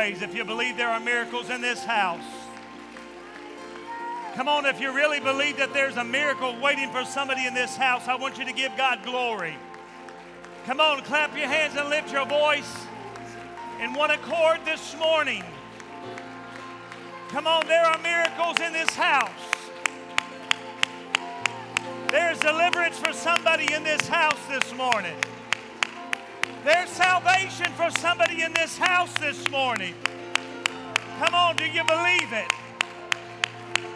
Praise. If you believe there are miracles in this house, come on, if you really believe that there's a miracle waiting for somebody in this house, I want you to give God glory. Come on, clap your hands and lift your voice in one accord this morning. Come on, there are miracles in this house. There's deliverance for somebody in this house this morning. There's salvation for somebody in this house this morning. Come on, do you believe it?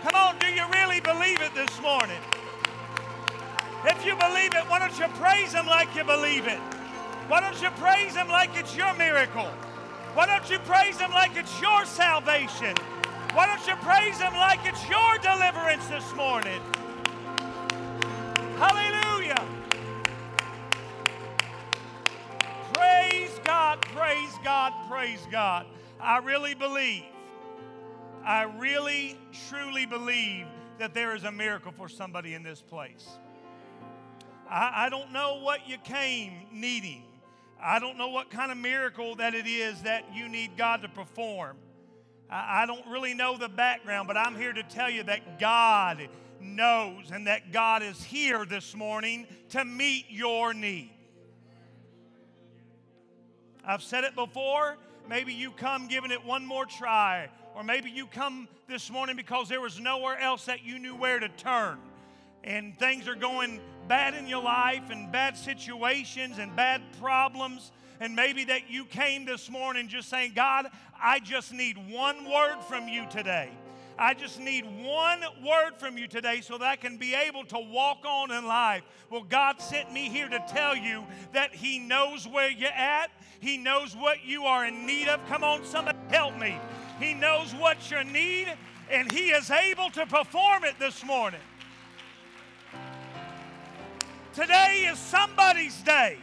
Come on, do you really believe it this morning? If you believe it, why don't you praise Him like you believe it? Why don't you praise Him like it's your miracle? Why don't you praise Him like it's your salvation? Why don't you praise Him like it's your deliverance this morning? God, praise God. I really believe, I really, truly believe that there is a miracle for somebody in this place. I, I don't know what you came needing. I don't know what kind of miracle that it is that you need God to perform. I, I don't really know the background, but I'm here to tell you that God knows and that God is here this morning to meet your need. I've said it before. Maybe you come giving it one more try. Or maybe you come this morning because there was nowhere else that you knew where to turn. And things are going bad in your life and bad situations and bad problems. And maybe that you came this morning just saying, God, I just need one word from you today. I just need one word from you today so that I can be able to walk on in life. Well, God sent me here to tell you that He knows where you're at. He knows what you are in need of. Come on, somebody help me. He knows what you need, and He is able to perform it this morning. Today is somebody's day.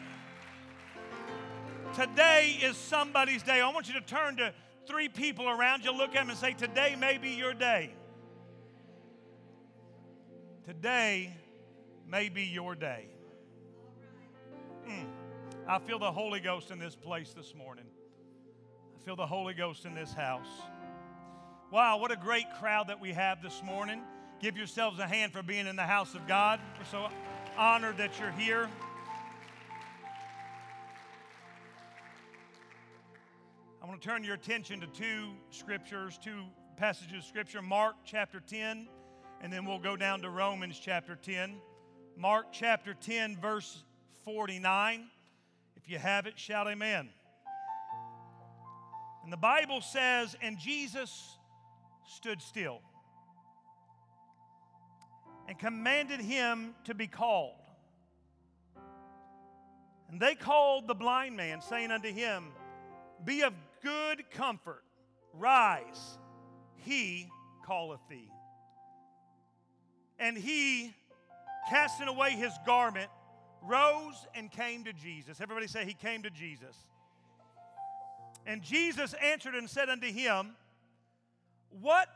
Today is somebody's day. I want you to turn to three people around you, look at them and say, Today may be your day. Today may be your day. Mm. I feel the Holy Ghost in this place this morning. I feel the Holy Ghost in this house. Wow, what a great crowd that we have this morning. Give yourselves a hand for being in the house of God. We're so honored that you're here. Want to turn your attention to two scriptures, two passages of scripture Mark chapter 10, and then we'll go down to Romans chapter 10. Mark chapter 10, verse 49. If you have it, shout amen. And the Bible says, And Jesus stood still and commanded him to be called. And they called the blind man, saying unto him, Be of good comfort, rise, he calleth thee. And he, casting away his garment, rose and came to Jesus. Everybody say, He came to Jesus. And Jesus answered and said unto him, What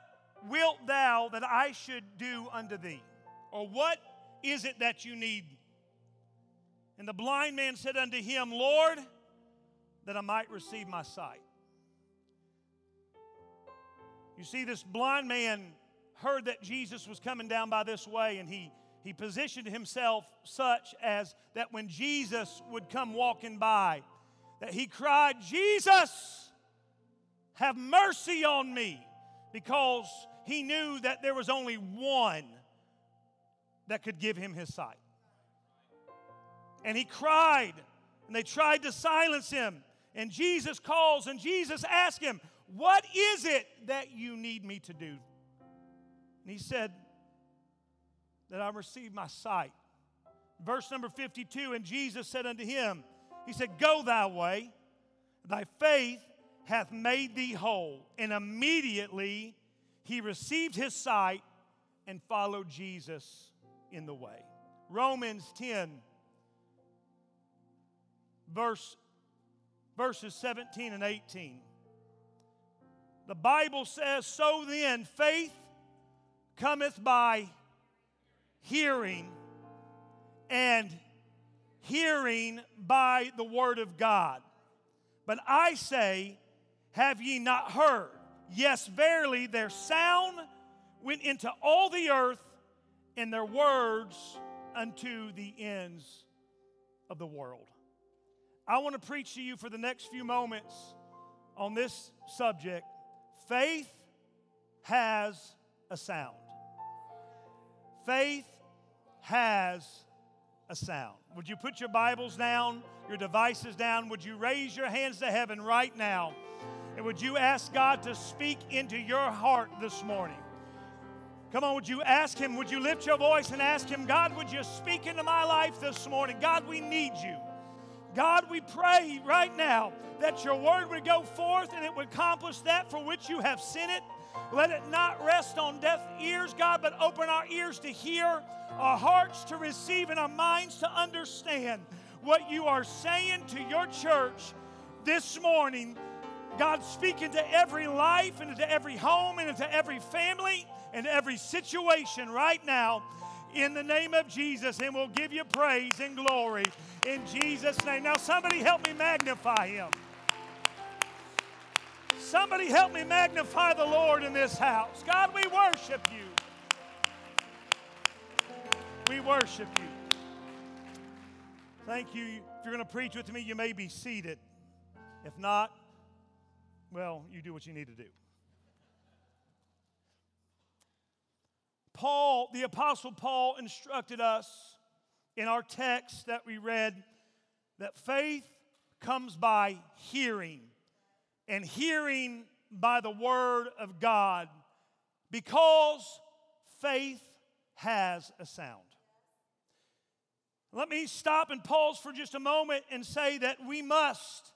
wilt thou that I should do unto thee? Or what is it that you need? And the blind man said unto him, Lord, that I might receive my sight. You see, this blind man heard that Jesus was coming down by this way, and he, he positioned himself such as that when Jesus would come walking by, that he cried, Jesus, have mercy on me, because he knew that there was only one that could give him his sight. And he cried, and they tried to silence him. And Jesus calls, and Jesus asks him, What is it that you need me to do? And he said, That I receive my sight. Verse number 52 And Jesus said unto him, He said, Go thy way, thy faith hath made thee whole. And immediately he received his sight and followed Jesus in the way. Romans 10, verse, verses 17 and 18. The Bible says, So then, faith cometh by hearing, and hearing by the word of God. But I say, Have ye not heard? Yes, verily, their sound went into all the earth, and their words unto the ends of the world. I want to preach to you for the next few moments on this subject. Faith has a sound. Faith has a sound. Would you put your Bibles down, your devices down? Would you raise your hands to heaven right now? And would you ask God to speak into your heart this morning? Come on, would you ask Him? Would you lift your voice and ask Him, God, would you speak into my life this morning? God, we need you. God, we pray right now that your word would go forth and it would accomplish that for which you have sent it. Let it not rest on deaf ears, God, but open our ears to hear, our hearts to receive, and our minds to understand what you are saying to your church this morning God, speak into every life and into every home and into every family and every situation right now in the name of Jesus, and we'll give you praise and glory in Jesus' name. Now, somebody help me magnify him. Somebody help me magnify the Lord in this house. God, we worship you. We worship you. Thank you. If you're going to preach with me, you may be seated. If not, well, you do what you need to do. Paul, the Apostle Paul, instructed us in our text that we read that faith comes by hearing, and hearing by the Word of God, because faith has a sound. Let me stop and pause for just a moment and say that we must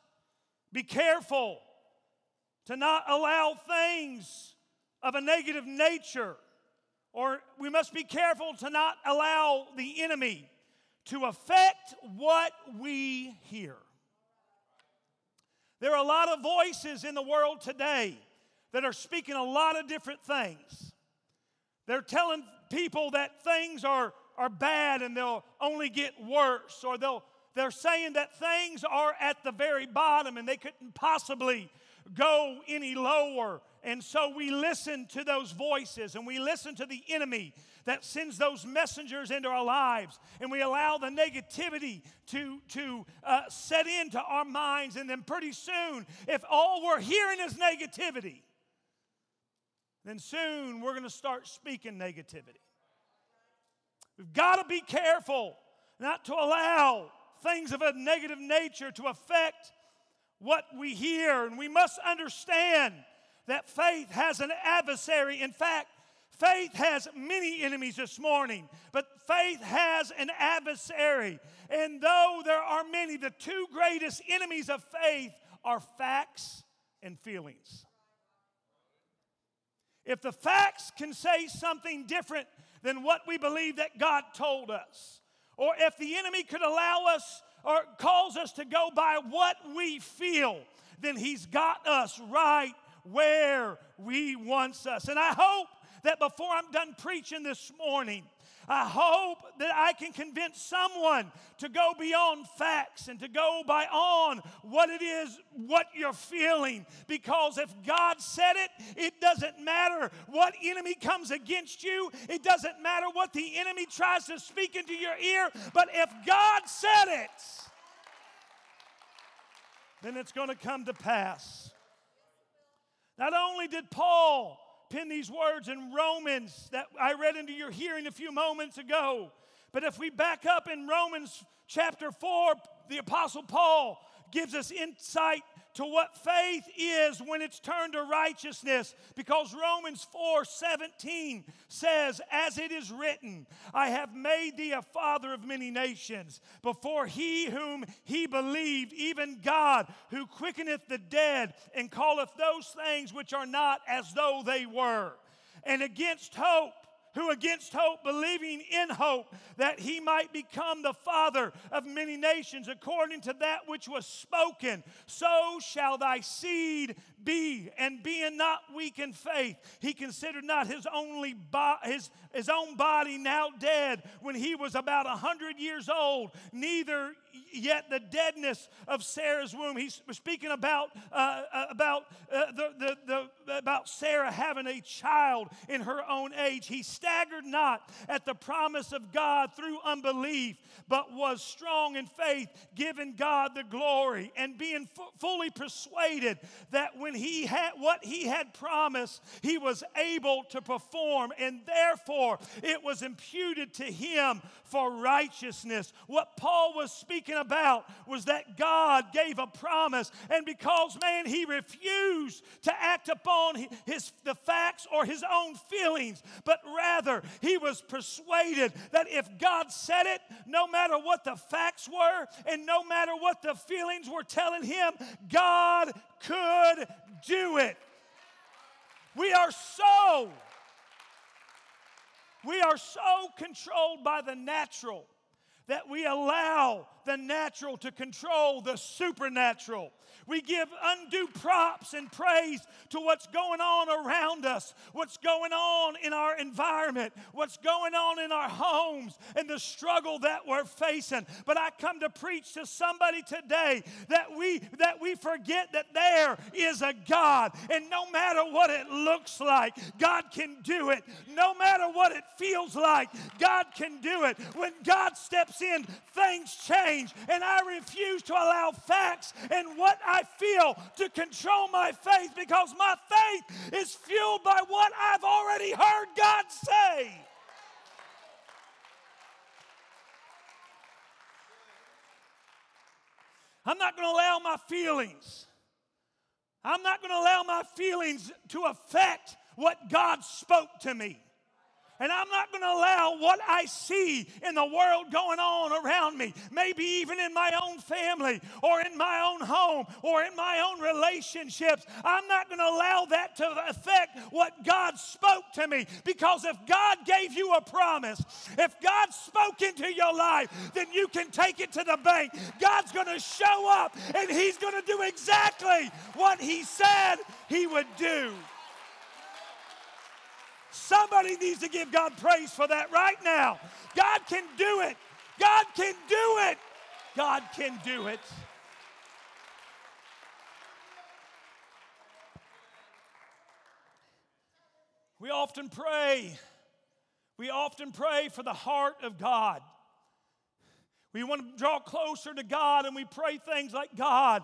be careful to not allow things of a negative nature, or we must be careful to not allow the enemy to affect what we hear. There are a lot of voices in the world today that are speaking a lot of different things. They're telling people that things are, are bad and they'll only get worse, or they'll, they're saying that things are at the very bottom and they couldn't possibly go any lower. And so we listen to those voices and we listen to the enemy that sends those messengers into our lives. And we allow the negativity to, to uh, set into our minds. And then pretty soon, if all we're hearing is negativity, then soon we're going to start speaking negativity. We've got to be careful not to allow things of a negative nature to affect what we hear, and we must understand that faith has an adversary. In fact, faith has many enemies this morning, but faith has an adversary. And though there are many, the two greatest enemies of faith are facts and feelings. If the facts can say something different than what we believe that God told us, or if the enemy could allow us or calls us to go by what we feel, then He's got us right where He wants us. And I hope that before I'm done preaching this morning, I hope that I can convince someone to go beyond facts and to go by on what it is, what you're feeling. Because if God said it, it doesn't matter what enemy comes against you, it doesn't matter what the enemy tries to speak into your ear, but if God said it, then it's going to come to pass. Not only did Paul pen these words in Romans that I read into your hearing a few moments ago. But if we back up in Romans chapter 4, the Apostle Paul gives us insight to what faith is when it's turned to righteousness because Romans 4 17 says, As it is written, I have made thee a father of many nations, before he whom he believed, even God, who quickeneth the dead and calleth those things which are not as though they were. And against hope, who against hope, believing in hope, that he might become the father of many nations, according to that which was spoken, so shall thy seed be. And being not weak in faith, he considered not his only bo- his, his own body now dead when he was about a hundred years old, neither yet the deadness of Sarah's womb. He's speaking about, uh, uh, about, uh, the, the, the, about Sarah having a child in her own age. He staggered not at the promise of God through unbelief, but was strong in faith, giving God the glory and being fully persuaded that when he had what he had promised, he was able to perform, and therefore it was imputed to him for righteousness. What Paul was speaking about was that God gave a promise, and because man he refused to act upon his the facts or his own feelings, but rather he was persuaded that if God said it, no matter what the facts were and no matter what the feelings were telling him, God could do it. We are so we are so controlled by the natural that we allow the natural to control the supernatural. We give undue props and praise to what's going on around us, what's going on in our environment, what's going on in our homes, and the struggle that we're facing. But I come to preach to somebody today that we that we forget that there is a God, and no matter what it looks like, God can do it. No matter what it feels like, God can do it. When God steps in, things change, and I refuse to allow facts and what I feel to control my faith because my faith is fueled by what I've already heard God say. I'm not going to allow my feelings. I'm not going to allow my feelings to affect what God spoke to me. And I'm not going to allow what I see in the world going on around me, maybe even in my own family or in my own home or in my own relationships. I'm not going to allow that to affect what God spoke to me because if God gave you a promise, if God spoke into your life, then you can take it to the bank. God's going to show up and He's going to do exactly what He said He would do. Somebody needs to give God praise for that right now. God can do it. God can do it. God can do it. We often pray. We often pray for the heart of God. We want to draw closer to God and we pray things like, God,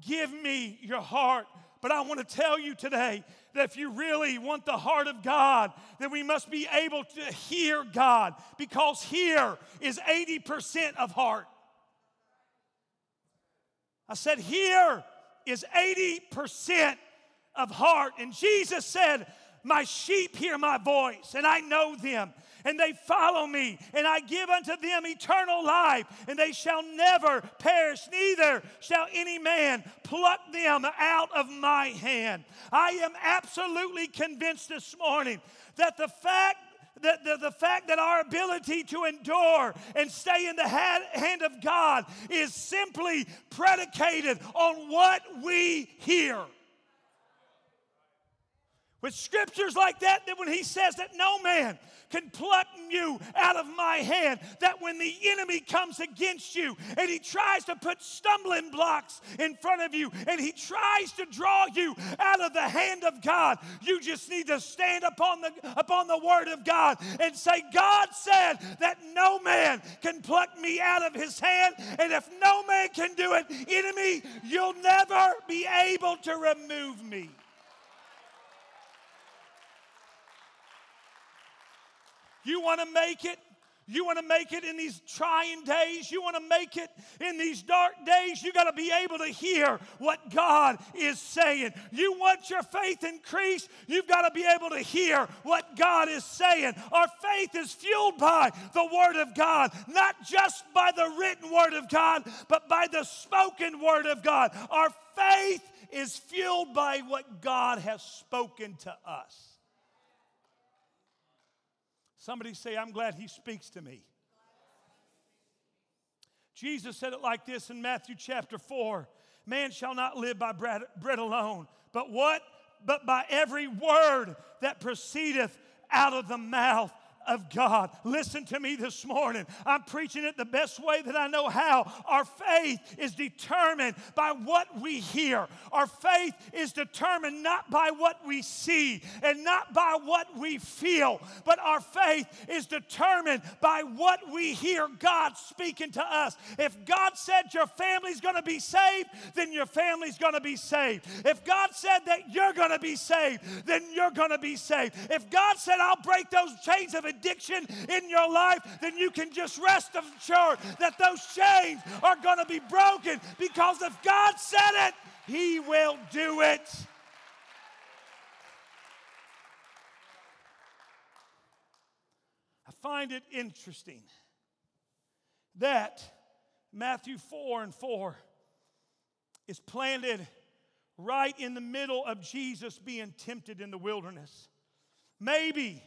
give me your heart. But I want to tell you today that if you really want the heart of God, then we must be able to hear God because here is 80% of heart. I said, here is 80% of heart. And Jesus said, My sheep hear my voice, and I know them, and they follow me, and I give unto them eternal life, and they shall never perish, neither shall any man pluck them out of my hand. I am absolutely convinced this morning that the fact the, the, the, fact that our ability to endure and stay in the hand, hand of God is simply predicated on what we hear. With scriptures like that, that when he says that no man can pluck you out of my hand, that when the enemy comes against you and he tries to put stumbling blocks in front of you and he tries to draw you out of the hand of God, you just need to stand upon the, upon the word of God and say, God said that no man can pluck me out of his hand, and if no man can do it, enemy, you'll never be able to remove me. You want to make it? You want to make it in these trying days? You want to make it in these dark days? You got to be able to hear what God is saying. You want your faith increased? You've got to be able to hear what God is saying. Our faith is fueled by the Word of God, not just by the written Word of God, but by the spoken Word of God. Our faith is fueled by what God has spoken to us. Somebody say, I'm glad he speaks to me. Jesus said it like this in Matthew chapter 4 Man shall not live by bread, bread alone, but what? But by every word that proceedeth out of the mouth of God. Listen to me this morning. I'm preaching it the best way that I know how. Our faith is determined by what we hear. Our faith is determined not by what we see and not by what we feel, but our faith is determined by what we hear God speaking to us. If God said your family's going to be saved, then your family's going to be saved. If God said that you're going to be saved, then you're going to be saved. If God said, I'll break those chains of addiction in your life, then you can just rest assured that those chains are going to be broken because if God said it, He will do it. I find it interesting that Matthew 4 and 4 is planted right in the middle of Jesus being tempted in the wilderness. Maybe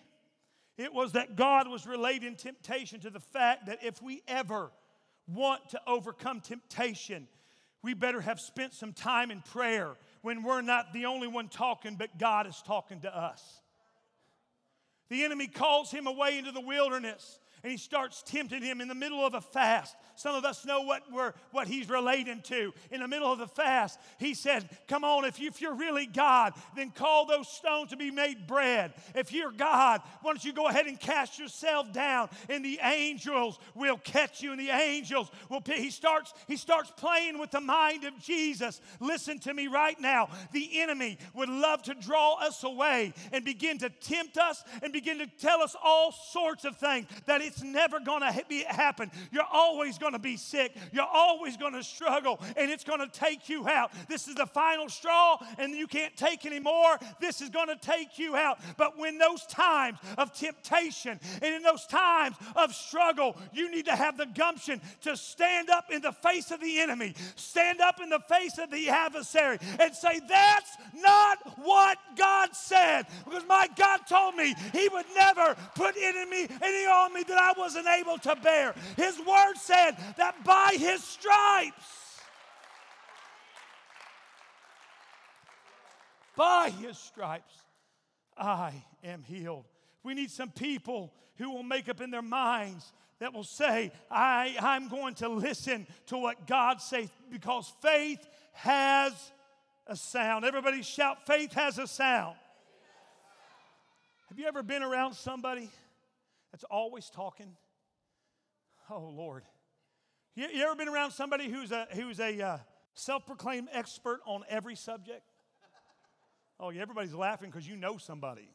it was that God was relating temptation to the fact that if we ever want to overcome temptation, we better have spent some time in prayer when we're not the only one talking, but God is talking to us. The enemy calls him away into the wilderness and he starts tempting him in the middle of a fast. Some of us know what, we're, what he's relating to. In the middle of the fast, he said, Come on, if, you, if you're really God, then call those stones to be made bread. If you're God, why don't you go ahead and cast yourself down, and the angels will catch you, and the angels will. Pick. He starts, he starts playing with the mind of Jesus. Listen to me right now. The enemy would love to draw us away and begin to tempt us and begin to tell us all sorts of things that it's never going to happen. You're always going to be sick. You're always going to struggle, and it's going to take you out. This is the final straw, and you can't take anymore. This is going to take you out. But when those times of temptation and in those times of struggle, you need to have the gumption to stand up in the face of the enemy, stand up in the face of the adversary, and say, That's not what God said. Because my God told me He would never put enemy any on me that I wasn't able to bear. His word said, that by his stripes, by his stripes, I am healed. We need some people who will make up in their minds that will say, I, I'm going to listen to what God says because faith has a sound. Everybody shout, faith has a sound. Have you ever been around somebody that's always talking? Oh, Lord. You, you ever been around somebody who's a, who's a uh, self proclaimed expert on every subject? Oh, yeah, everybody's laughing because you know somebody.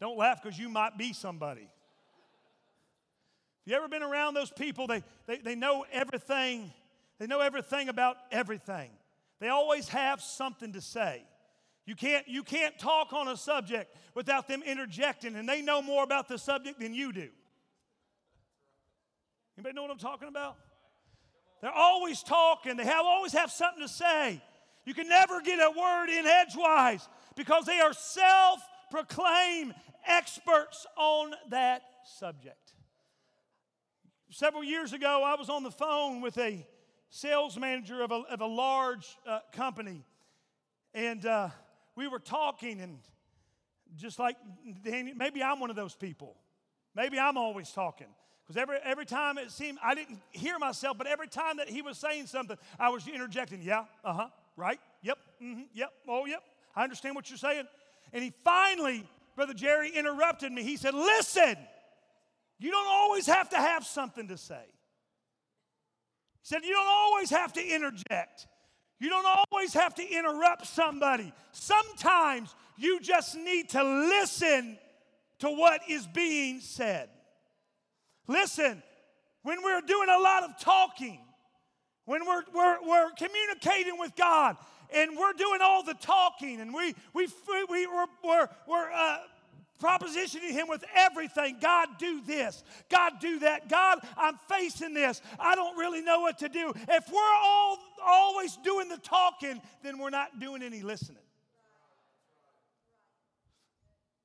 Don't laugh because you might be somebody. If You ever been around those people? They, they, they know everything. They know everything about everything. They always have something to say. You can't, you can't talk on a subject without them interjecting, and they know more about the subject than you do. Anybody know what I'm talking about? They're always talking, they have, always have something to say. You can never get a word in edgewise because they are self proclaimed experts on that subject. Several years ago, I was on the phone with a sales manager of a, of a large uh, company, and uh, we were talking, and just like Daniel, maybe I'm one of those people. Maybe I'm always talking. Because every, every time it seemed, I didn't hear myself, but every time that he was saying something, I was interjecting, yeah, uh huh, right, yep, mm-hmm, yep, oh, yep, I understand what you're saying. And he finally, Brother Jerry, interrupted me. He said, listen, you don't always have to have something to say. He said, you don't always have to interject. You don't always have to interrupt somebody. Sometimes you just need to listen to what is being said. Listen, when we're doing a lot of talking, when we're, we're, we're communicating with God and we're doing all the talking and we, we, we, we're, we're, we're uh, propositioning Him with everything God, do this. God, do that. God, I'm facing this. I don't really know what to do. If we're all always doing the talking, then we're not doing any listening.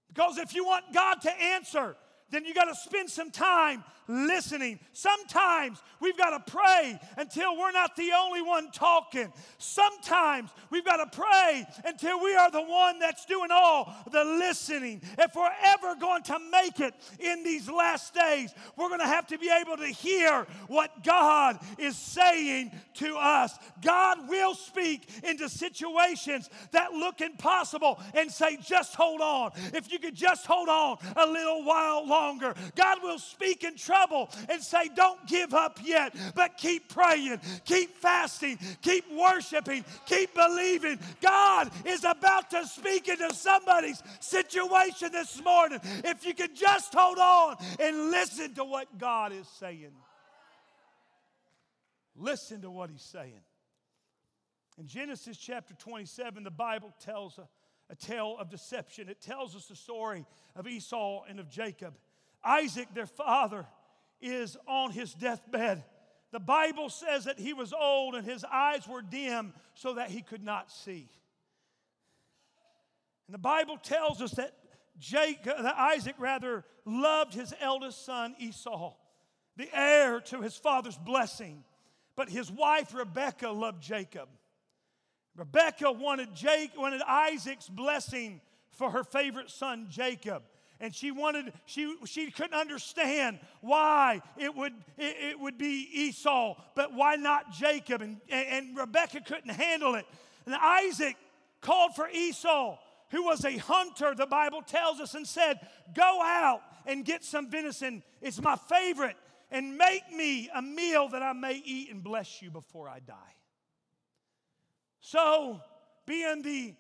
Because if you want God to answer, then you got to spend some time listening. Sometimes we've got to pray until we're not the only one talking. Sometimes we've got to pray until we are the one that's doing all the listening. If we're ever going to make it in these last days, we're going to have to be able to hear what God is saying to us. God will speak into situations that look impossible and say, just hold on. If you could just hold on a little while longer, God will speak and trouble trouble and say, Don't give up yet, but keep praying, keep fasting, keep worshiping, keep believing. God is about to speak into somebody's situation this morning. If you could just hold on and listen to what God is saying. Listen to what He's saying. In Genesis chapter 27, the Bible tells a, a tale of deception. It tells us the story of Esau and of Jacob. Isaac, their father, is on his deathbed. The Bible says that he was old and his eyes were dim so that he could not see. And the Bible tells us that Jacob, uh, that Isaac rather loved his eldest son Esau, the heir to his father's blessing. But his wife Rebekah loved Jacob. Rebekah wanted Jake wanted Isaac's blessing for her favorite son Jacob and she wanted she she couldn't understand why it would it, it would be esau but why not jacob? And, and, and rebecca couldn't handle it. And isaac called for esau who was a hunter the bible tells us and said go out and get some venison. It's my favorite. And make me a meal that i may eat and bless you before i die. So being the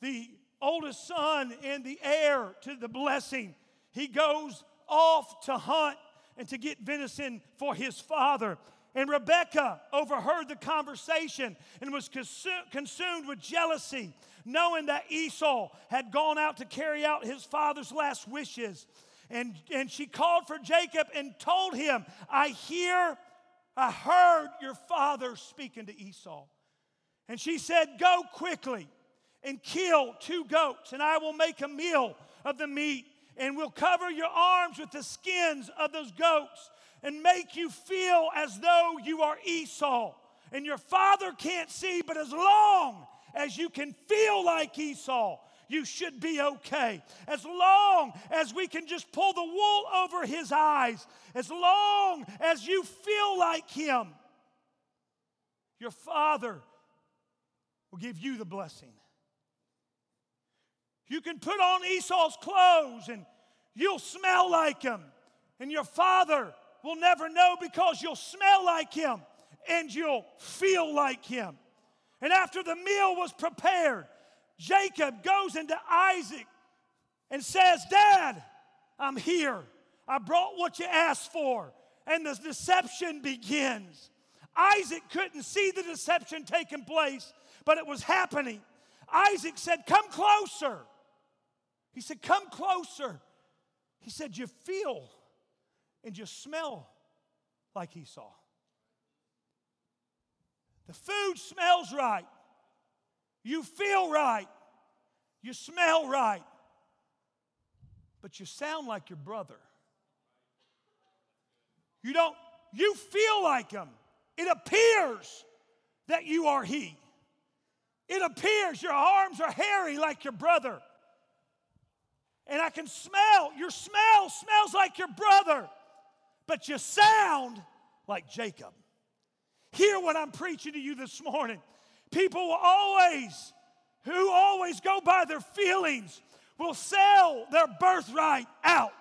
the oldest son and the heir to the blessing, he goes off to hunt and to get venison for his father. And Rebecca overheard the conversation and was consumed with jealousy, knowing that Esau had gone out to carry out his father's last wishes. And, and she called for Jacob and told him, I hear, I heard your father speaking to Esau. And she said, Go quickly and kill two goats, and I will make a meal of the meat, and will cover your arms with the skins of those goats, and make you feel as though you are Esau. And your father can't see, but as long as you can feel like Esau, you should be okay. As long as we can just pull the wool over his eyes, as long as you feel like him, your father will give you the blessing. You can put on Esau's clothes and you'll smell like him. And your father will never know because you'll smell like him and you'll feel like him. And after the meal was prepared, Jacob goes into Isaac and says, Dad, I'm here. I brought what you asked for. And the deception begins. Isaac couldn't see the deception taking place, but it was happening. Isaac said, Come closer. He said, Come closer. He said, You feel and you smell like Esau. The food smells right. You feel right. You smell right. But you sound like your brother. You don't, you feel like him. It appears that you are he. It appears your arms are hairy like your brother. And I can smell, your smell smells like your brother, but you sound like Jacob. Hear what I'm preaching to you this morning. People will always, who always go by their feelings, will sell their birthright out.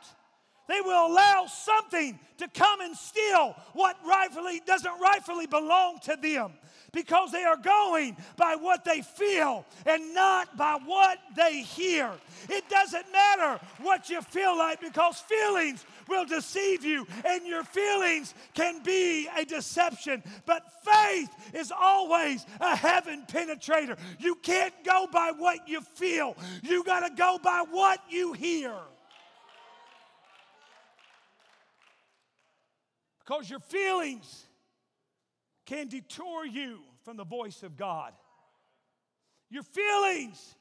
They will allow something to come and steal what rightfully doesn't rightfully belong to them because they are going by what they feel and not by what they hear. It doesn't matter what you feel like because feelings will deceive you and your feelings can be a deception. But faith is always a heaven penetrator. You can't go by what you feel, you got to go by what you hear. Because your feelings can detour you from the voice of God. Your feelings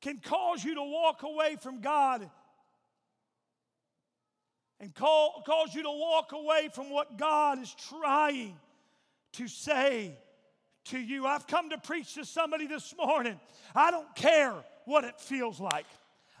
can cause you to walk away from God and call, cause you to walk away from what God is trying to say to you. I've come to preach to somebody this morning. I don't care what it feels like,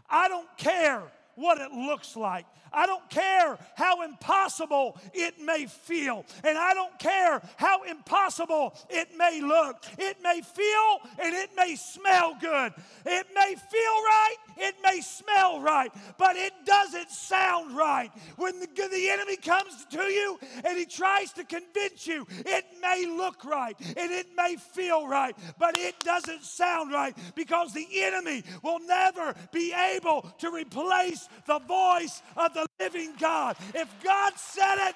I don't care what it looks like. I don't care how impossible it may feel, and I don't care how impossible it may look. It may feel and it may smell good. It may feel right, it may smell right, but it doesn't sound right. When the, the enemy comes to you and he tries to convince you, it may look right and it may feel right, but it doesn't sound right because the enemy will never be able to replace the voice of the living God. If God said it,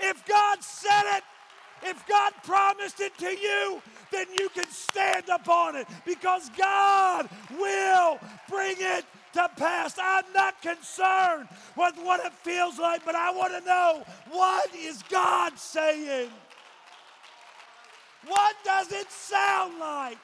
if God said it, if God promised it to you, then you can stand upon it because God will bring it to pass. I'm not concerned with what it feels like, but I want to know what is God saying? What does it sound like?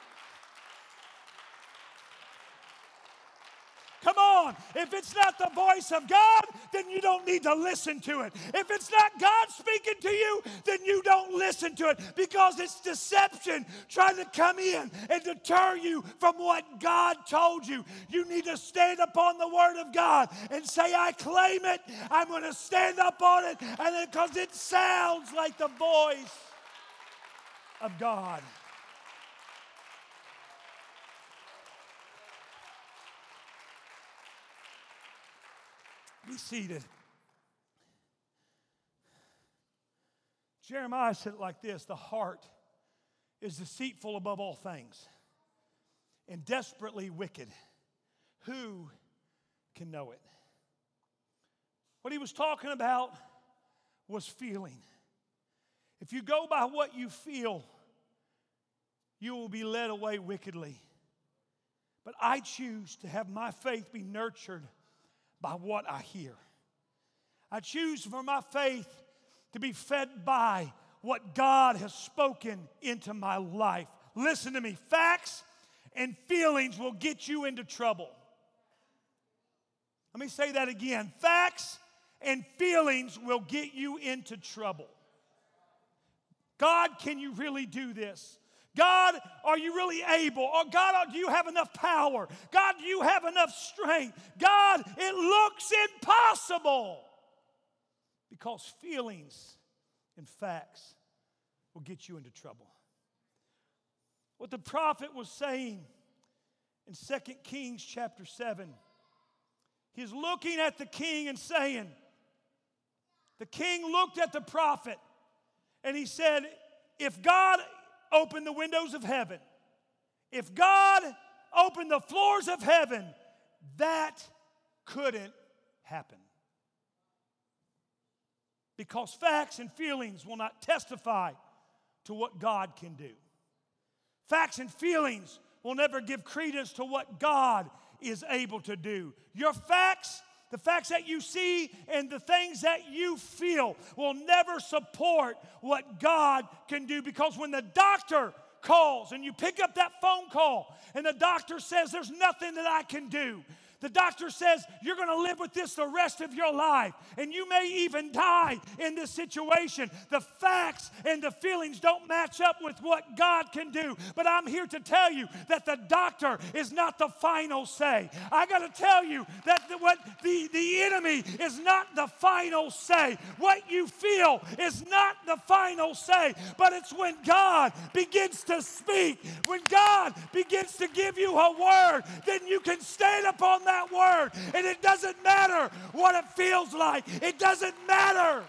Come on. If it's not the voice of God, then you don't need to listen to it. If it's not God speaking to you, then you don't listen to it because it's deception trying to come in and deter you from what God told you. You need to stand upon the word of God and say, I claim it. I'm going to stand up on it. And because it sounds like the voice of God. Be seated. Jeremiah said it like this The heart is deceitful above all things and desperately wicked. Who can know it? What he was talking about was feeling. If you go by what you feel, you will be led away wickedly. But I choose to have my faith be nurtured by what I hear. I choose for my faith to be fed by what God has spoken into my life. Listen to me facts and feelings will get you into trouble. Let me say that again facts and feelings will get you into trouble. God, can you really do this? God, are you really able? Or God, uh, do you have enough power? God, do you have enough strength? God, it looks impossible. Because feelings and facts will get you into trouble. What the prophet was saying in 2 Kings chapter 7, he's looking at the king and saying, the king looked at the prophet and he said, If God open the windows of heaven, if God opened the floors of heaven, that couldn't happen. Because facts and feelings will not testify to what God can do. Facts and feelings will never give credence to what God is able to do. Your facts the facts that you see and the things that you feel will never support what God can do. Because when the doctor calls and you pick up that phone call and the doctor says, There's nothing that I can do, The doctor says you're going to live with this the rest of your life, and you may even die in this situation. The facts and the feelings don't match up with what God can do. But I'm here to tell you that the doctor is not the final say. I got to tell you that the, what the, the enemy is not the final say. What you feel is not the final say, but it's when God begins to speak, when God begins to give you a word, then you can stand upon that word. And it doesn't matter what it feels like, it doesn't matter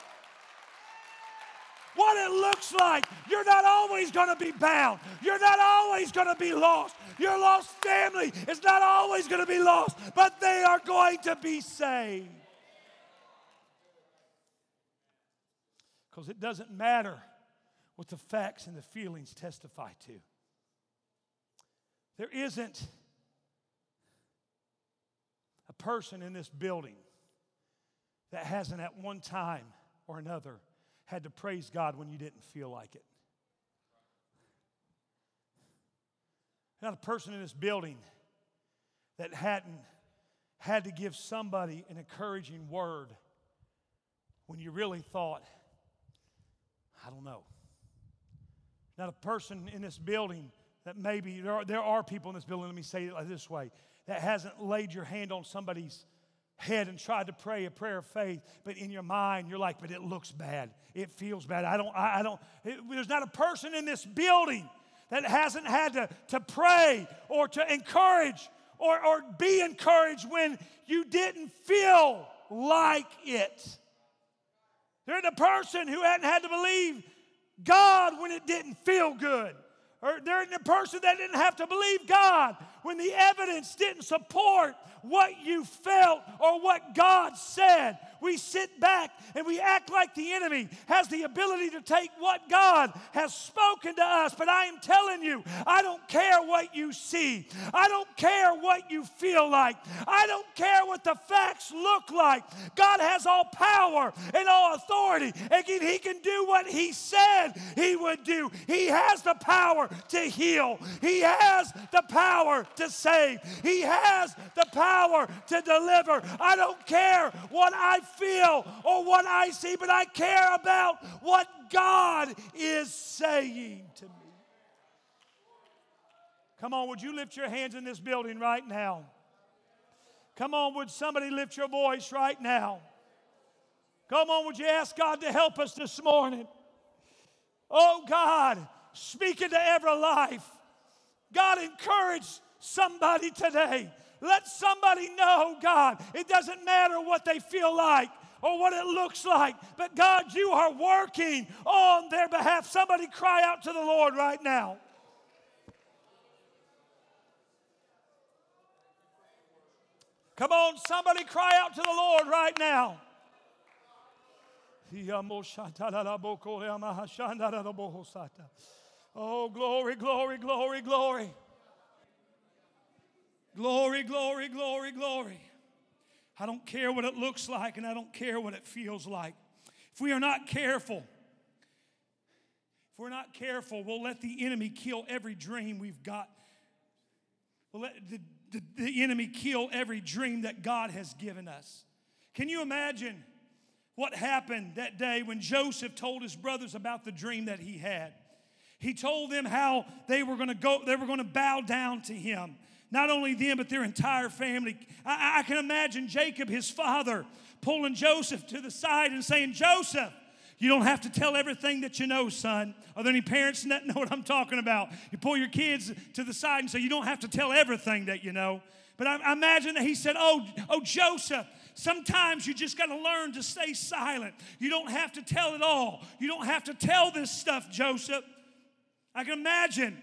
what it looks like. You're not always going to be bound. You're not always going to be lost. Your lost family is not always going to be lost, but they are going to be saved. Because it doesn't matter what the facts and the feelings testify to. There isn't person in this building that hasn't at one time or another had to praise God when you didn't feel like it. Not a person in this building that hadn't had to give somebody an encouraging word when you really thought, I don't know. Not a person in this building that maybe, there are, there are people in this building, let me say it this way, that hasn't laid your hand on somebody's head and tried to pray a prayer of faith, but in your mind you're like, but it looks bad. It feels bad. I don't, I, I don't, it, there's not a person in this building that hasn't had to, to pray or to encourage or, or be encouraged when you didn't feel like it. There's a person who hadn't had to believe God when it didn't feel good. Or there isn't a person that didn't have to believe God when the evidence didn't support what you felt or what God said. We sit back and we act like the enemy has the ability to take what God has spoken to us. But I am telling you, I don't care what you see, I don't care what you feel like, I don't care what the facts look like. God has all power and all authority, and He can do what He said He would do. He has the power to heal, He has the power to save, He has the power to deliver. I don't care what I feel or what I see, but I care about what God is saying to me. Come on, would you lift your hands in this building right now? Come on, would somebody lift your voice right now? Come on, would you ask God to help us this morning? Oh God, speak into every life. God, encourage somebody today. Let somebody know, God, it doesn't matter what they feel like or what it looks like, but God, you are working on their behalf. Somebody cry out to the Lord right now. Come on, somebody cry out to the Lord right now. Oh, glory, glory, glory, glory. Glory, glory, glory, glory. I don't care what it looks like and I don't care what it feels like. If we are not careful, if we're not careful, we'll let the enemy kill every dream we've got. We'll let the, the, the enemy kill every dream that God has given us. Can you imagine what happened that day when Joseph told his brothers about the dream that he had? He told them how they were going to go, they were going to bow down to him. Not only them, but their entire family. I, I can imagine Jacob, his father, pulling Joseph to the side and saying, Joseph, you don't have to tell everything that you know, son. Are there any parents that know what I'm talking about? You pull your kids to the side and say, You don't have to tell everything that you know. But I, I imagine that he said, Oh, oh, Joseph, sometimes you just got to learn to stay silent. You don't have to tell it all. You don't have to tell this stuff, Joseph. I can imagine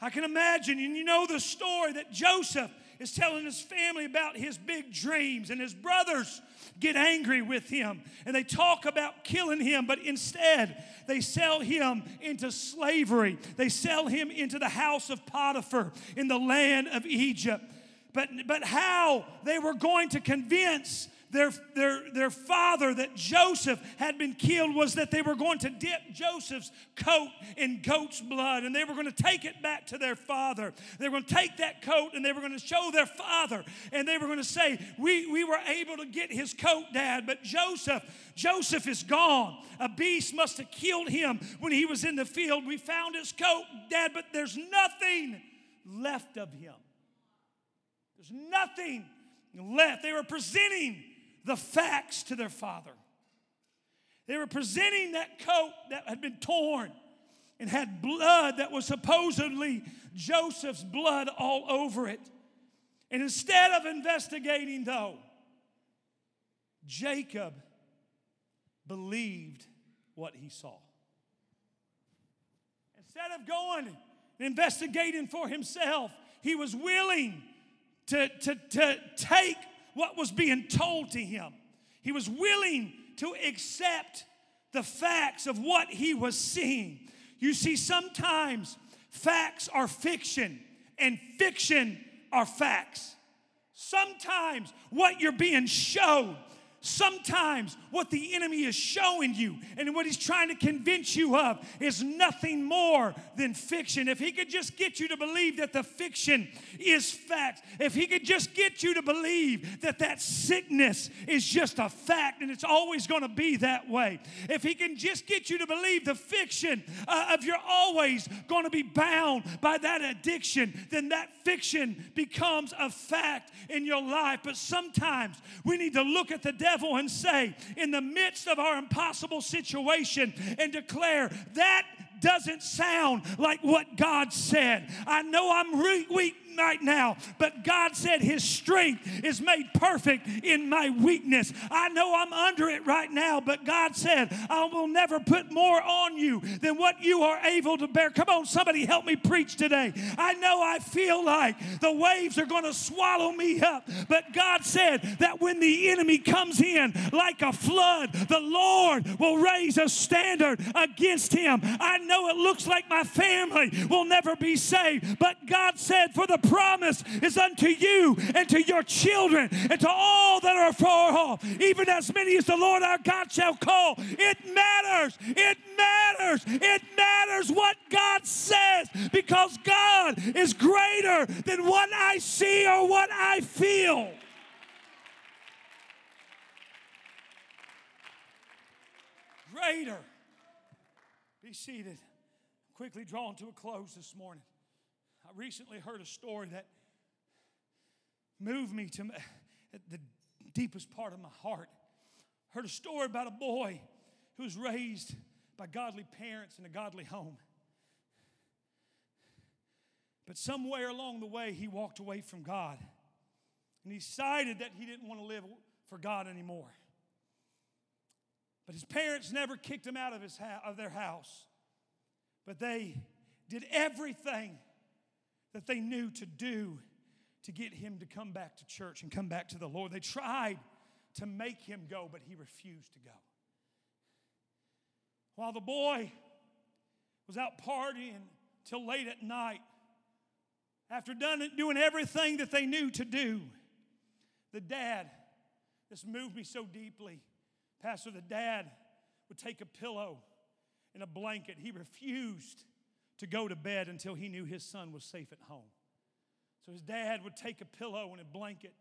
I can imagine, and you know the story that Joseph is telling his family about his big dreams, and his brothers get angry with him and they talk about killing him, but instead they sell him into slavery. They sell him into the house of Potiphar in the land of Egypt. But, but how they were going to convince their, their, their father, that Joseph had been killed, was that they were going to dip Joseph's coat in goat's blood and they were going to take it back to their father. They were going to take that coat and they were going to show their father and they were going to say, we, we were able to get his coat, Dad, but Joseph, Joseph is gone. A beast must have killed him when he was in the field. We found his coat, Dad, but there's nothing left of him. There's nothing left. They were presenting the facts to their father. They were presenting that coat that had been torn and had blood that was supposedly Joseph's blood all over it. And instead of investigating, though, Jacob believed what he saw. Instead of going and investigating for himself, he was willing to, to, to take what was being told to him. He was willing to accept the facts of what he was seeing. You see, sometimes facts are fiction and fiction are facts. Sometimes what you're being shown Sometimes what the enemy is showing you and what he's trying to convince you of is nothing more than fiction. If he could just get you to believe that the fiction is fact, if he could just get you to believe that that sickness is just a fact and it's always going to be that way, if he can just get you to believe the fiction uh, of you're always going to be bound by that addiction, then that fiction becomes a fact in your life. But sometimes we need to look at the devil and say, in the midst of our impossible situation, and declare that doesn't sound like what God said. I know I'm weak right now, but God said His strength is made perfect in my weakness. I know I'm under it right now, but God said, I will never put more on you than what you are able to bear. Come on, somebody help me preach today. I know I feel like the waves are going to swallow me up, but God said that when the enemy comes in like a flood, the Lord will raise a standard against him. I know it looks like my family will never be saved, but God said, for the promise is unto you and to your children and to all that are far off, even as many as the Lord our God shall call. It matters. It matters. It matters what God says because God is greater than what I see or what I feel. Greater. Be seated. Quickly drawn to a close this morning. I recently heard a story that moved me to the deepest part of my heart. Heard a story about a boy who was raised by godly parents in a godly home. But somewhere along the way, he walked away from God and he decided that he didn't want to live for God anymore. But his parents never kicked him out of, his ha- of their house, but they did everything that they knew to do to get him to come back to church and come back to the Lord. They tried to make him go, but he refused to go. While the boy was out partying till late at night, after done, doing everything that they knew to do, the dad, this moved me so deeply. Pastor, the dad would take a pillow and a blanket. He refused to go to bed until he knew his son was safe at home. So his dad would take a pillow and a blanket.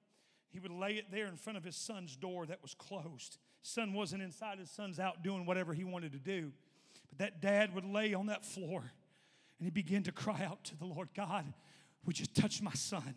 He would lay it there in front of his son's door that was closed. Son wasn't inside, his son's out doing whatever he wanted to do. But that dad would lay on that floor and he began to cry out to the Lord God, would you touch my son?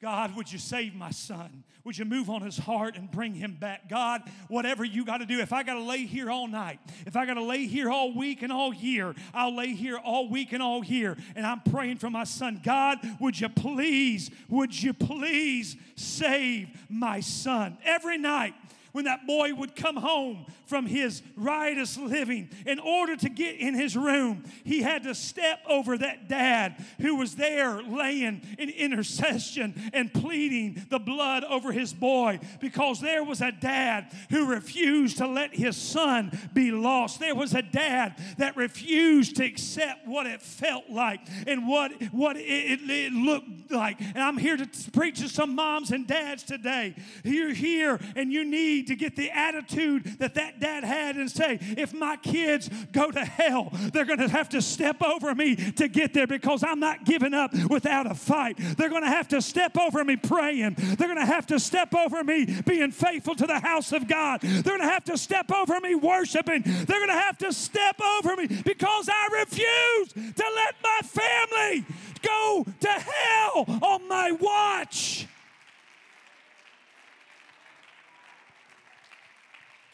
God, would you save my son? Would you move on his heart and bring him back? God, whatever you got to do, if I got to lay here all night, if I got to lay here all week and all year, I'll lay here all week and all year. And I'm praying for my son. God, would you please, would you please save my son? Every night, when that boy would come home from his riotous living, in order to get in his room, he had to step over that dad who was there laying in intercession and pleading the blood over his boy because there was a dad who refused to let his son be lost. There was a dad that refused to accept what it felt like and what, what it, it, it looked like. And I'm here to preach to some moms and dads today. You're here and you need to get the attitude that that dad had and say, if my kids go to hell, they're going to have to step over me to get there because I'm not giving up without a fight. They're going to have to step over me praying. They're going to have to step over me being faithful to the house of God. They're going to have to step over me worshiping. They're going to have to step over me because I refuse to let my family go to hell on my watch.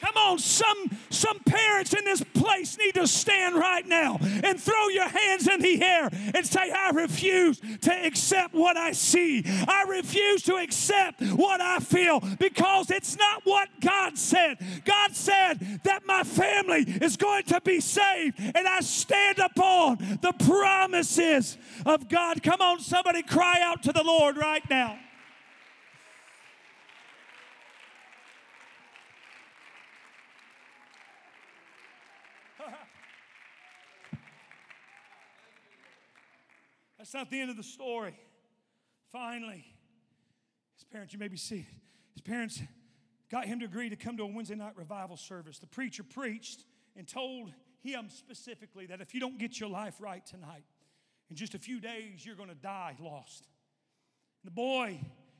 Come on, some, some parents in this place need to stand right now and throw your hands in the air and say, I refuse to accept what I see. I refuse to accept what I feel because it's not what God said. God said that my family is going to be saved, and I stand upon the promises of God. Come on, somebody cry out to the Lord right now. That's not the end of the story. Finally, his parents, you may be seated, his parents got him to agree to come to a Wednesday night revival service. The preacher preached and told him specifically that if you don't get your life right tonight, in just a few days, you're going to die lost. The boy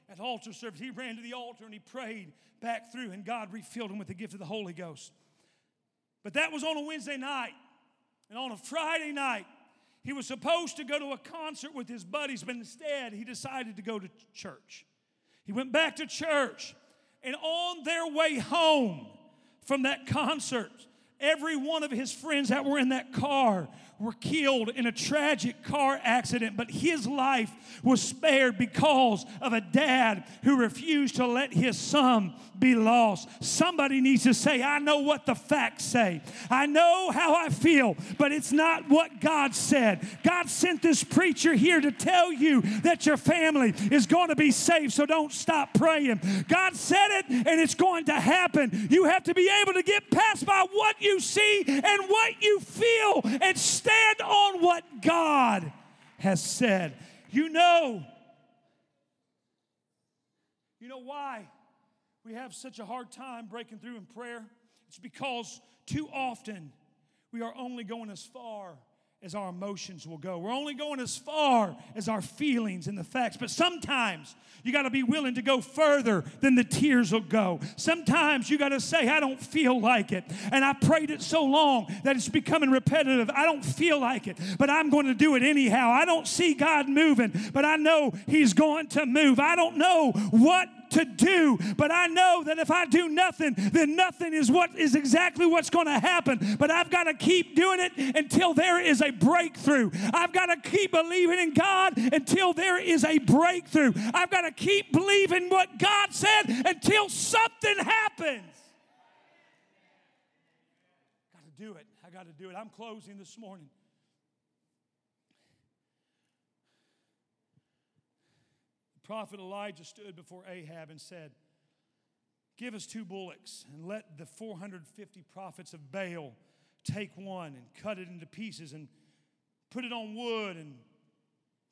at altar service, he ran to the altar and he prayed back through, and God refilled him with the gift of the Holy Ghost. But that was on a Wednesday night. And on a Friday night, he was supposed to go to a concert with his buddies, but instead he decided to go to church. He went back to church, and on their way home from that concert, every one of his friends that were in that car were killed in a tragic car accident, but his life was spared because of a dad who refused to let his son be lost. Somebody needs to say, I know what the facts say. I know how I feel, but it's not what God said. God sent this preacher here to tell you that your family is going to be saved, so don't stop praying. God said it, and it's going to happen. You have to be able to get past by what you see and what you feel and stand on what God has said. You know, you know why we have such a hard time breaking through in prayer? It's because too often we are only going as far as our emotions will go. We're only going as far as our feelings and the facts. But sometimes you got to be willing to go further than the tears will go. Sometimes you got to say, I don't feel like it. And I prayed it so long that it's becoming repetitive. I don't feel like it, but I'm going to do it anyhow. I don't see God moving, but I know He's going to move. I don't know what to do. But I know that if I do nothing, then nothing is what is exactly what's going to happen. But I've got to keep doing it until there is a breakthrough. I've got to keep believing in God until there is a breakthrough. I've got to keep believing what God said until something happens. Got to do it. I got to do it. I'm closing this morning. Prophet Elijah stood before Ahab and said, Give us two bullocks and let the 450 prophets of Baal take one and cut it into pieces and put it on wood and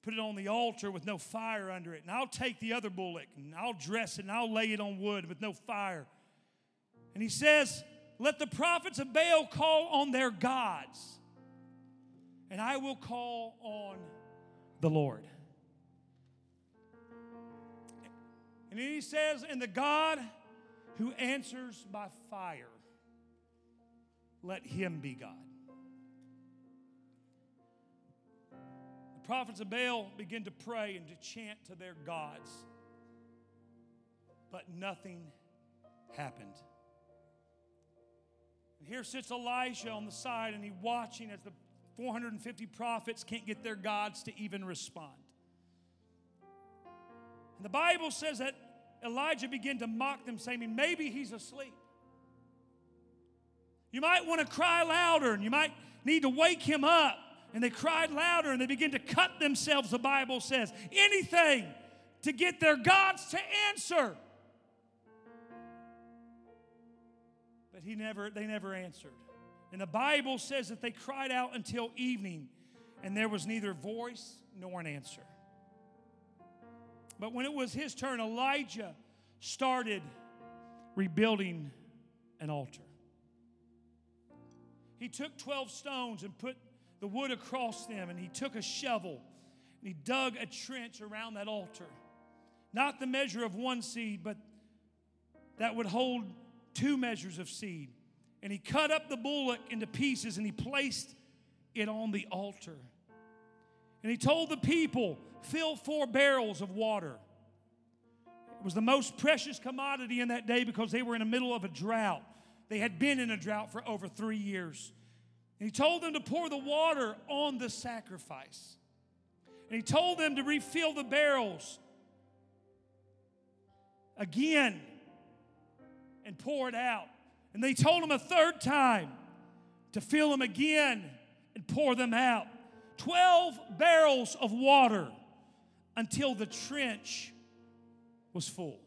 put it on the altar with no fire under it. And I'll take the other bullock and I'll dress it and I'll lay it on wood with no fire. And he says, Let the prophets of Baal call on their gods, and I will call on the Lord. And he says, And the God who answers by fire, let him be God. The prophets of Baal begin to pray and to chant to their gods, but nothing happened. And here sits Elisha on the side, and he's watching as the 450 prophets can't get their gods to even respond. And the Bible says that Elijah began to mock them, saying, maybe he's asleep. You might want to cry louder and you might need to wake him up. And they cried louder and they began to cut themselves, the Bible says. Anything to get their gods to answer. But he never, they never answered. And the Bible says that they cried out until evening, and there was neither voice nor an answer. But when it was his turn, Elijah started rebuilding an altar. He took 12 stones and put the wood across them, and he took a shovel and he dug a trench around that altar. Not the measure of one seed, but that would hold two measures of seed. And he cut up the bullock into pieces and he placed it on the altar. And he told the people, Fill four barrels of water. It was the most precious commodity in that day because they were in the middle of a drought. They had been in a drought for over three years. And he told them to pour the water on the sacrifice. And he told them to refill the barrels again and pour it out. And they told him a third time to fill them again and pour them out. 12 barrels of water until the trench was full.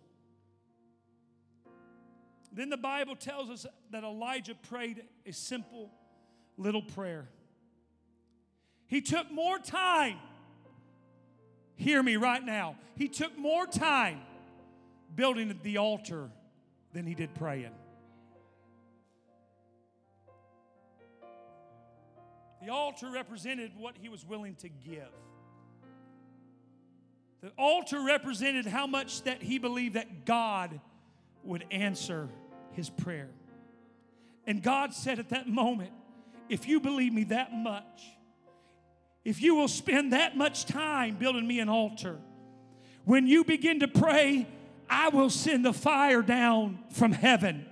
Then the Bible tells us that Elijah prayed a simple little prayer. He took more time, hear me right now, he took more time building the altar than he did praying. The altar represented what he was willing to give. The altar represented how much that he believed that God would answer his prayer. And God said at that moment, if you believe me that much, if you will spend that much time building me an altar, when you begin to pray, I will send the fire down from heaven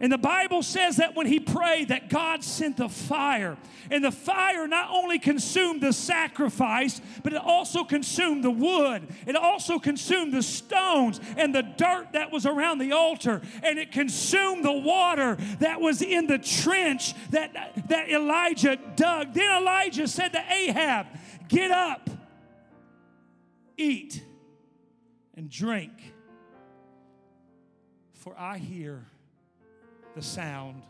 and the Bible says that when he prayed that God sent the fire. And the fire not only consumed the sacrifice, but it also consumed the wood. It also consumed the stones and the dirt that was around the altar. And it consumed the water that was in the trench that, that Elijah dug. Then Elijah said to Ahab, Get up, eat, and drink, for I hear the sound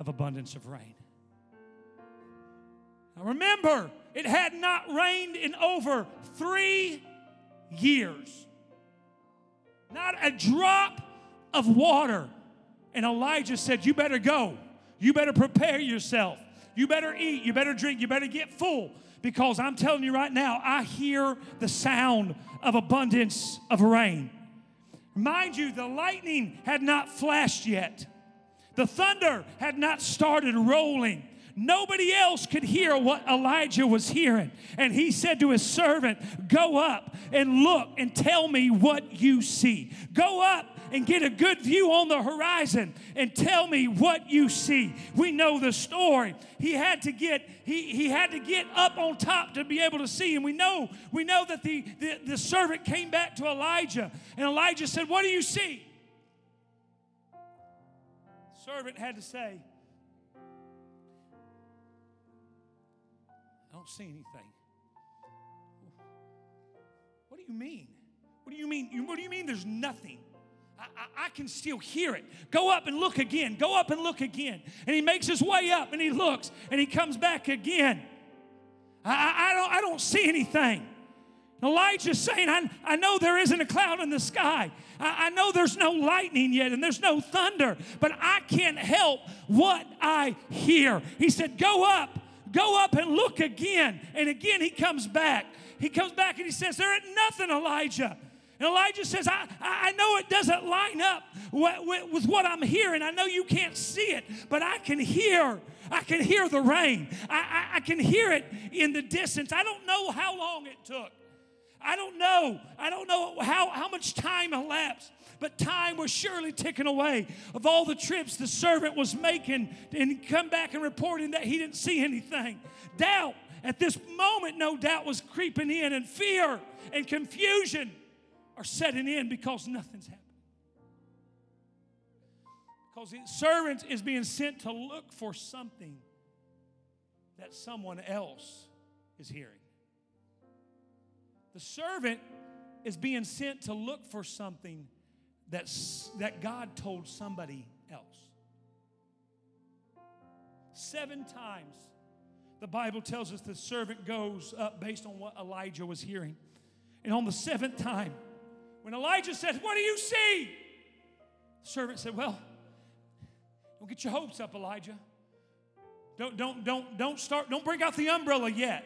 of abundance of rain. Now remember, it had not rained in over three years. Not a drop of water. And Elijah said, You better go. You better prepare yourself. You better eat. You better drink. You better get full. Because I'm telling you right now, I hear the sound of abundance of rain. Mind you, the lightning had not flashed yet. The thunder had not started rolling. Nobody else could hear what Elijah was hearing. And he said to his servant, Go up and look and tell me what you see. Go up and get a good view on the horizon and tell me what you see. We know the story. He had to get he, he had to get up on top to be able to see. And we know we know that the, the, the servant came back to Elijah and Elijah said, What do you see? Servant had to say, I don't see anything. What do you mean? What do you mean? What do you mean there's nothing? I, I, can still hear it. Go up and look again. Go up and look again. And he makes his way up and he looks and he comes back again. I, I don't, I don't see anything. Elijah's saying, I, I know there isn't a cloud in the sky. I, I know there's no lightning yet and there's no thunder, but I can't help what I hear. He said, Go up, go up and look again. And again, he comes back. He comes back and he says, There ain't nothing, Elijah. And Elijah says, I, I know it doesn't line up with, what I'm hearing. I know you can't see it, but I can hear. I can hear the rain. I, I, I can hear it in the distance. I don't know how long it took. I don't know. I don't know how, how much time elapsed, but time was surely ticking away of all the trips the servant was making and come back and reporting that he didn't see anything. Doubt at this moment, no doubt, was creeping in, and fear and confusion are setting in because nothing's happening. Because the servant is being sent to look for something that someone else is hearing. The servant is being sent to look for something that's, that God told somebody else. Seven times the Bible tells us the servant goes up based on what Elijah was hearing. And on the seventh time, when Elijah said, What do you see? The servant said, Well, don't get your hopes up, Elijah. Don't, don't, don't, don't start, don't break out the umbrella yet.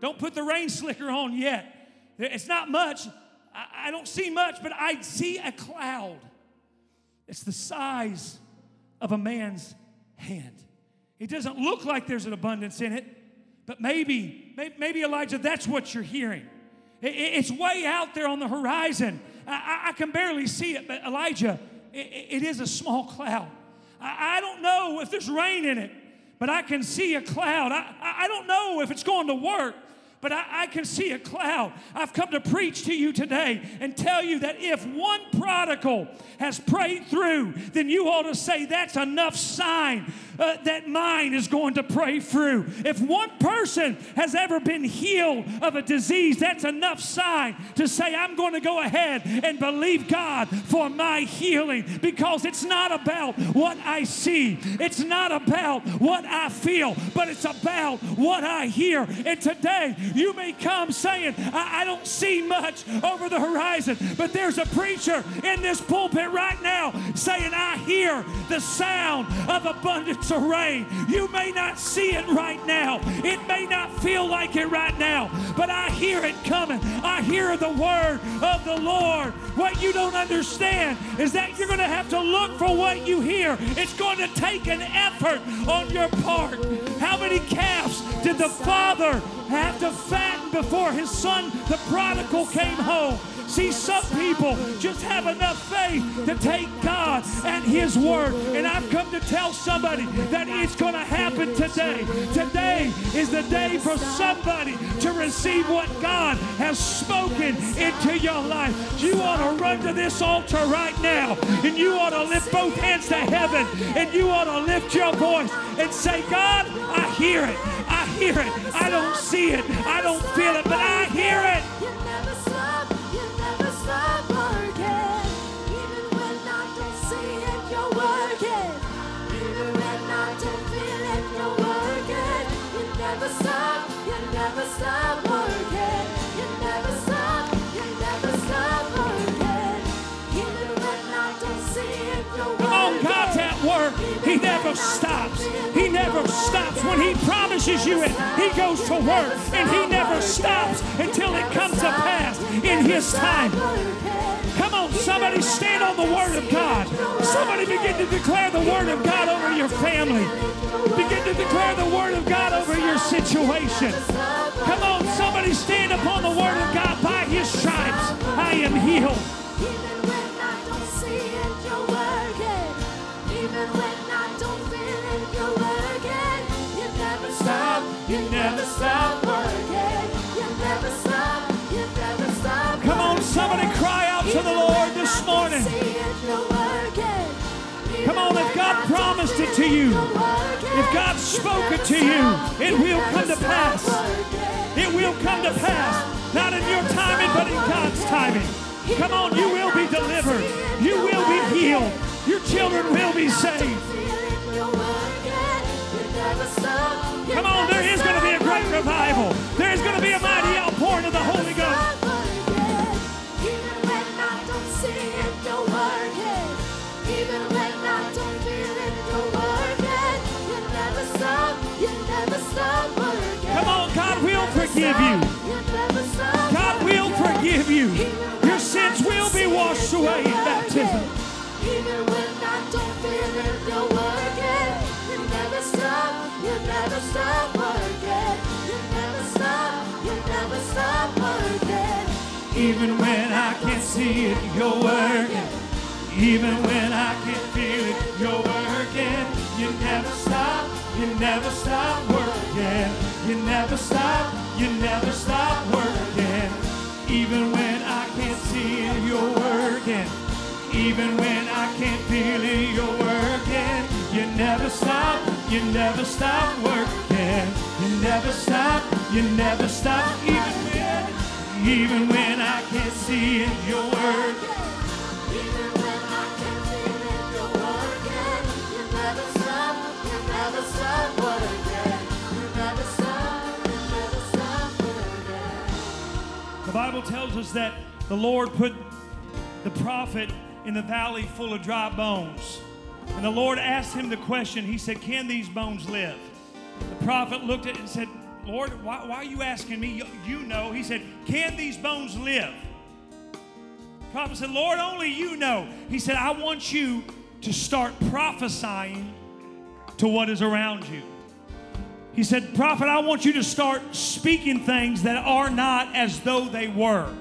Don't put the rain slicker on yet. It's not much. I, don't see much, but I see a cloud. It's the size of a man's hand. It doesn't look like there's an abundance in it, but maybe, maybe, Elijah, that's what you're hearing. It's way out there on the horizon. I, can barely see it, but Elijah, it is a small cloud. I don't know if there's rain in it, but I can see a cloud. I don't know if it's going to work, but I, I, can see a cloud. I've come to preach to you today and tell you that if one prodigal has prayed through, then you ought to say that's enough sign uh, that mine is going to pray through. If one person has ever been healed of a disease, that's enough sign to say, I'm going to go ahead and believe God for my healing because it's not about what I see, it's not about what I feel, but it's about what I hear. And today, you may come saying, I, I don't see much over the horizon, but there's a preacher in this pulpit right now saying, I hear the sound of abundance of rain. You may not see it right now, it may not feel like it right now, but I hear it coming. I hear the word of the Lord. What you don't understand is that you're going to have to look for what you hear. It's going to take an effort on your part. How many calves did the father have to fatten before his son, the prodigal, came home? See, some people just have enough faith to take God and His Word. And I've come to tell somebody that it's going to happen today. Today is the day for somebody to receive what God has spoken into your life. You ought to run to this altar right now and you ought to lift both hands to heaven and you ought to lift your voice and say, God, I hear it. I hear it. I don't see it. I don't feel it, but I hear it. He never stops. He never stops. When He promises you it, He goes to work. And He never stops until it comes to pass in His time. Come on, somebody stand on the Word of God. Somebody begin to declare the Word of God over your family. Begin to declare the Word of God over your situation. Come on, somebody stand upon the Word of God. By His stripes, I am healed. Come on, somebody cry out to the Lord this morning. Come on, if God promised it to you, if God spoke it to you, it will come to pass. It will come to pass. Not in your timing, but in God's timing. Come on, you will be delivered. You will be healed. Your children will be saved. Come on, there is going to be a great revival. There is going to be a mighty outpouring of the Holy Ghost. Come on, God will forgive you. God will forgive you. Your sins will be washed away in baptism. Even when I don't feel it, Even when I can't see it, you're working. Even when I can't feel it, you're working. You never stop. You never stop working. You never stop. You never stop working. Even when I can't see it, you're working. Even when I can't feel it, you're working. You never stop, you never stop working. You never stop, you never stop, even when, even when I can't see it, you're working. Even when I can't feel it, you're working. You never stop, you never stop working. You never stop, you never stop working. The Bible tells us that the Lord put the prophet in the valley full of dry bones. And the Lord asked him the question. He said, Can these bones live? The prophet looked at it and said, Lord, why, why are you asking me? You, you know. He said, Can these bones live? The prophet said, Lord, only you know. He said, I want you to start prophesying to what is around you. He said, Prophet, I want you to start speaking things that are not as though they were.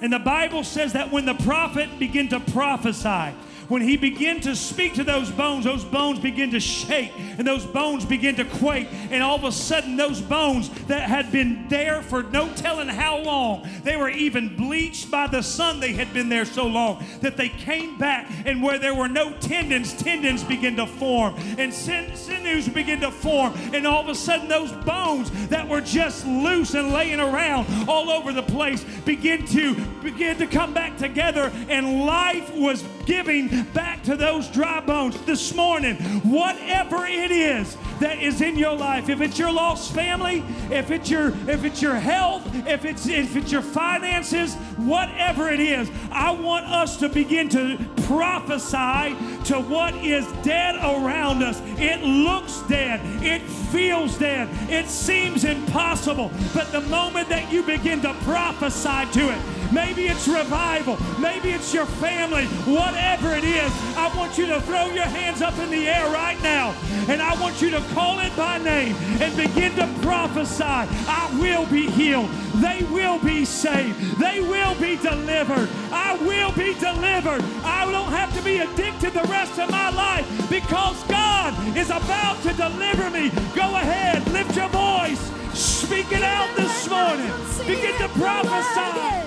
And the Bible says that when the prophet began to prophesy, when he began to speak to those bones, those bones begin to shake and those bones begin to quake. And all of a sudden, those bones that had been there for no telling how long, they were even bleached by the sun. They had been there so long that they came back. And where there were no tendons, tendons began to form and sin- sinews begin to form. And all of a sudden, those bones that were just loose and laying around all over the place begin to begin to come back together. And life was giving back to those dry bones this morning. Whatever it is that is in your life, if it's your lost family, if it's your if it's your health, if it's if it's your finances, whatever it is, I want us to begin to prophesy to what is dead around us. It looks dead, it feels dead, it seems impossible. But the moment that you begin to prophesy to it, maybe it's revival, maybe it's your family, whatever it is, I want you to throw your hands up in the air right now and I want you to call it by name and begin to prophesy. I will be healed. They will be saved. They will be delivered. I will be delivered. I don't have to be addicted the rest of my life because God is about to deliver me. Go ahead, lift your voice, speak it out this morning. Begin to prophesy.